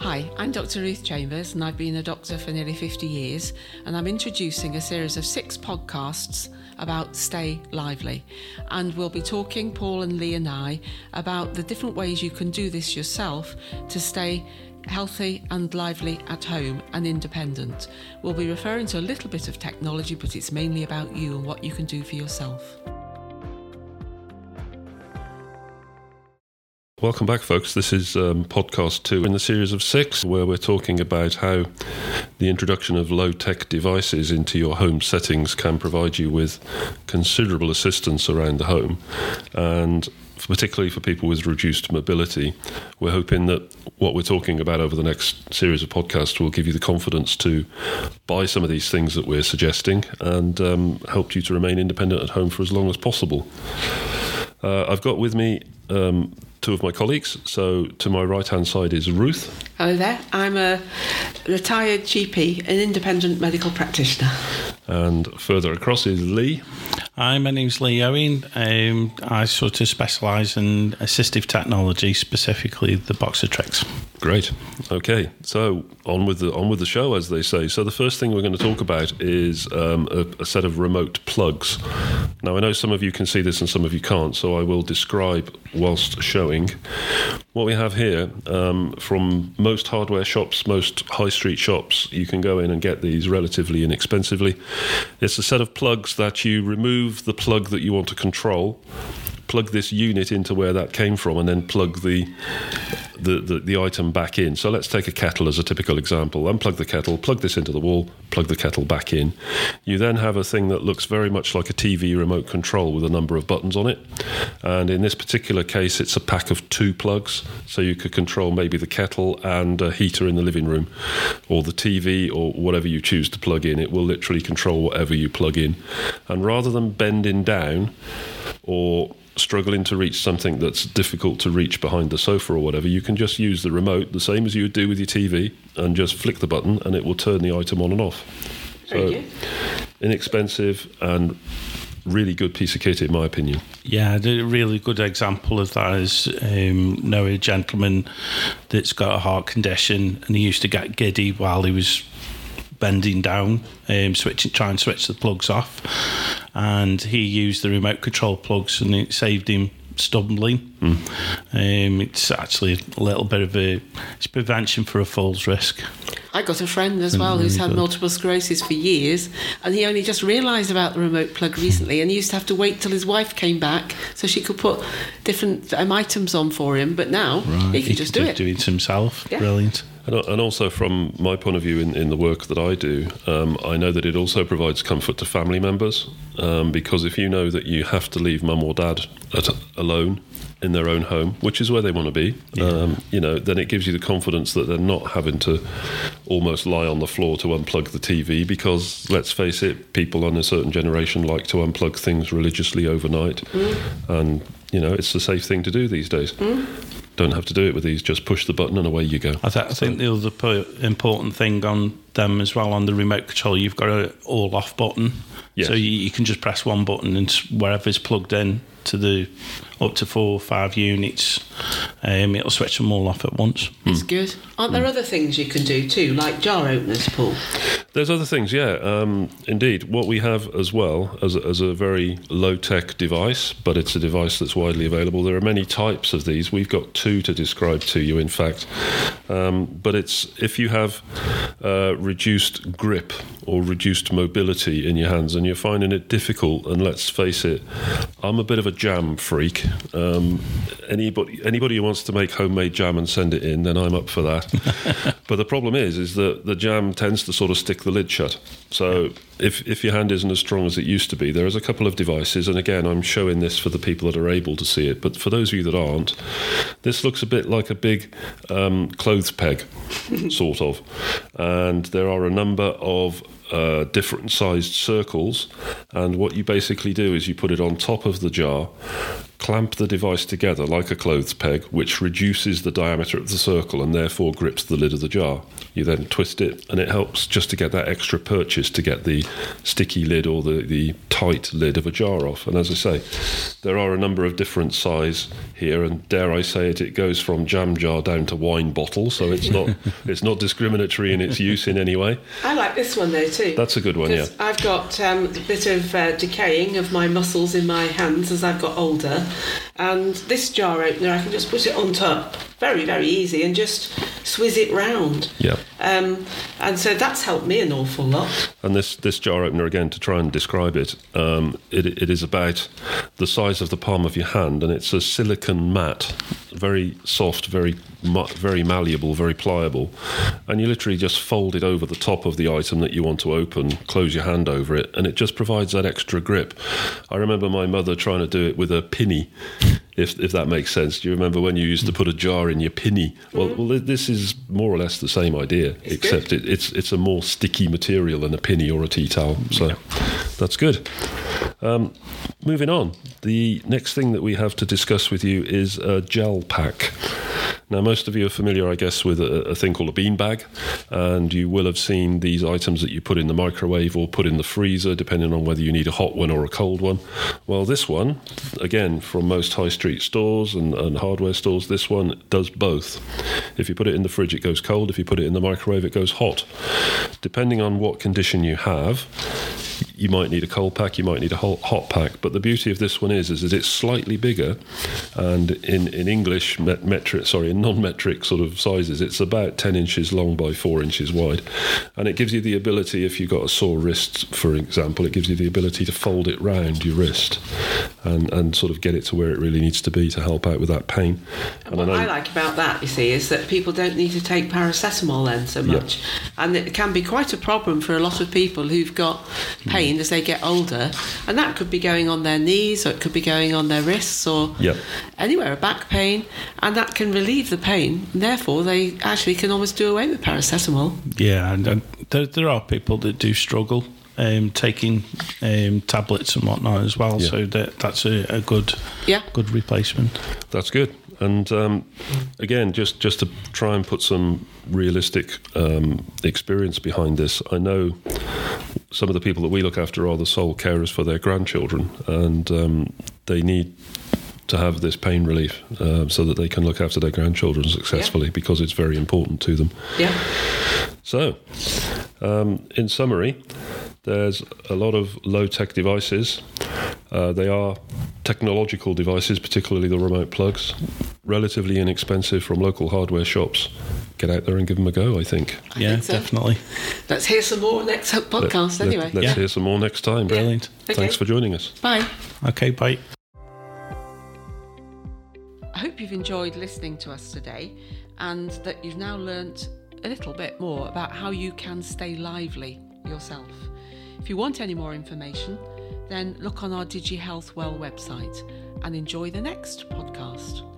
Hi, I'm Dr. Ruth Chambers, and I've been a doctor for nearly 50 years. And I'm introducing a series of six podcasts about Stay Lively. And we'll be talking, Paul and Lee and I, about the different ways you can do this yourself to stay healthy and lively at home and independent. We'll be referring to a little bit of technology, but it's mainly about you and what you can do for yourself. Welcome back, folks. This is um, podcast two in the series of six, where we're talking about how the introduction of low tech devices into your home settings can provide you with considerable assistance around the home. And particularly for people with reduced mobility, we're hoping that what we're talking about over the next series of podcasts will give you the confidence to buy some of these things that we're suggesting and um, help you to remain independent at home for as long as possible. Uh, I've got with me um, two of my colleagues. So to my right hand side is Ruth. Hello there. I'm a retired GP, an independent medical practitioner. And further across is Lee. Hi, my name's Lee Owen. Um, I sort of specialise in assistive technology, specifically the Boxer Tricks. Great. Okay, so on with the on with the show, as they say. So the first thing we're going to talk about is um, a, a, set of remote plugs. Now I know some of you can see this and some of you can't, so I will describe whilst showing what we have here um, from most hardware shops, most high street shops. You can go in and get these relatively inexpensively. It's a set of plugs that you remove the plug that you want to control plug this unit into where that came from and then plug the, the, the, the, item back in. So let's take a kettle as a typical example. Unplug the kettle, plug this into the wall, plug the kettle back in. You then have a thing that looks very much like a TV remote control with a number of buttons on it. And in this particular case, it's a pack of two plugs. So you could control maybe the kettle and a heater in the living room or the TV or whatever you choose to plug in. It will literally control whatever you plug in. And rather than bending down or struggling to reach something that's difficult to reach behind the sofa or whatever, you can just use the remote, the same as you would do with your TV, and just flick the button and it will turn the item on and off. So inexpensive and really good piece of kit in my opinion. Yeah, a really good example of that is um, know a gentleman that's got a heart condition and he used to get giddy while he was bending down, um, switching, try and switch the plugs off, and he used the remote control plugs, and it saved him stumbling. Mm. Um, it's actually a little bit of a it's prevention for a falls risk. I got a friend as well who's had multiple sclerosis for years, and he only just realised about the remote plug recently, and he used to have to wait till his wife came back so she could put different um, items on for him. But now right. he can he just do it. Do it himself. Yeah. Brilliant. And, also, from my point of view, in, in the work that I do, um, I know that it also provides comfort to family members um, because if you know that you have to leave mum or dad at, alone in their own home, which is where they want to be, yeah. um, you know, then it gives you the confidence that they're not having to almost lie on the floor to unplug the TV because, let's face it, people on a certain generation like to unplug things religiously overnight. Mm. And, you know, it's the safe thing to do these days. Mm don't have to do it with these. Just push the button and away you go. I, th- I think the other important thing on them as well on the remote control, you've got an all off button. Yes. So you, you, can just press one button and wherever wherever's plugged in to the up to four or five units, um, it'll switch them all off at once. It's mm. good. Aren't there mm. other things you can do too, like jar openers, Paul? There's other things, yeah. Um, indeed, what we have as well as a, as a very low tech device, but it's a device that's widely available. There are many types of these. We've got two to describe to you, in fact. Um, but it's if you have uh, reduced grip or reduced mobility in your hands and you're finding it difficult, and let's face it, I'm a bit of a jam freak. Um, anybody anybody who wants to make homemade jam and send it in, then I'm up for that. but the problem is, is that the jam tends to sort of stick the lid shut. So if if your hand isn't as strong as it used to be, there is a couple of devices, and again, I'm showing this for the people that are able to see it. But for those of you that aren't, this looks a bit like a big um, clothes peg, sort of. And there are a number of uh, different sized circles, and what you basically do is you put it on top of the jar, clamp the device together like a clothes peg, which reduces the diameter of the circle and therefore grips the lid of the jar. You then twist it, and it helps just to get that extra purchase to get the sticky lid or the, the tight lid of a jar off. And as I say, there are a number of different size here, and dare I say it, it goes from jam jar down to wine bottle, so it's not it's not discriminatory in its use in any way. I like this one though too. That's a good one, yeah. I've got um, a bit of uh, decaying of my muscles in my hands as I've got older, and this jar opener I can just put it on top, very very easy, and just swizz it round. Yeah. Um, and so that's helped me an awful lot. And this, this jar opener, again, to try and describe it, um, it, it is about the size of the palm of your hand, and it's a silicon mat, very soft, very very malleable, very pliable. And you literally just fold it over the top of the item that you want to open, close your hand over it, and it just provides that extra grip. I remember my mother trying to do it with a pinny. If, if that makes sense, do you remember when you used to put a jar in your pinny? Well, well, this is more or less the same idea, It's except it, it's it's a more sticky material than a pinny or a tea towel. So that's good. Um, moving on, the next thing that we have to discuss with you is a gel pack. Now, most of you are familiar, I guess, with a, a thing called a bean bag, and you will have seen these items that you put in the microwave or put in the freezer, depending on whether you need a hot one or a cold one. Well, this one, again, from most high street stores and, and hardware stores, this one does both. If you put it in the fridge, it goes cold. If you put it in the microwave, it goes hot. Depending on what condition you have, you might need a cold pack, you might need a hot, pack. But the beauty of this one is, is that it's slightly bigger, and in, in English met, metric, sorry, in non-metric sort of sizes, it's about ten inches long by four inches wide, and it gives you the ability, if you've got a sore wrist, for example, it gives you the ability to fold it round your wrist, and and sort of get it to where it really needs to be to help out with that pain. And What I I, like about that, you see, is that people don't need to take paracetamol then so much. And it can be quite a problem for a lot of people who've got Hmm. pain as they get older. And that could be going on their knees or it could be going on their wrists or Yep. anywhere, a back pain. And that can relieve the pain. And therefore, they actually can almost do away with paracetamol. Yeah, and, and there, there are people that do struggle um, taking um, tablets and whatnot as well. Yeah. So that that's a, a good Yeah. good replacement. That's good. And um, again, just just to try and put some realistic um, experience behind this, I know some of the people that we look after are the sole carers for their grandchildren, and um, they need to have this pain relief um, so that they can look after their grandchildren successfully because it's very important to them. Yeah. So, um, in summary, there's a lot of low tech devices. Uh, they are technological devices, particularly the remote plugs, relatively inexpensive from local hardware shops. Get out there and give them a go, I think. yeah, think so. definitely. Let's hear some more next podcast Let- anyway. Let, us Yeah. hear some more next time. Brilliant. Okay. Thanks for joining us. Bye. Okay, bye. I hope you've enjoyed listening to us today and that you've now learnt a little bit more about how you can stay lively yourself. If you want any more information, then look on our DigiHealth Well website and enjoy the next podcast.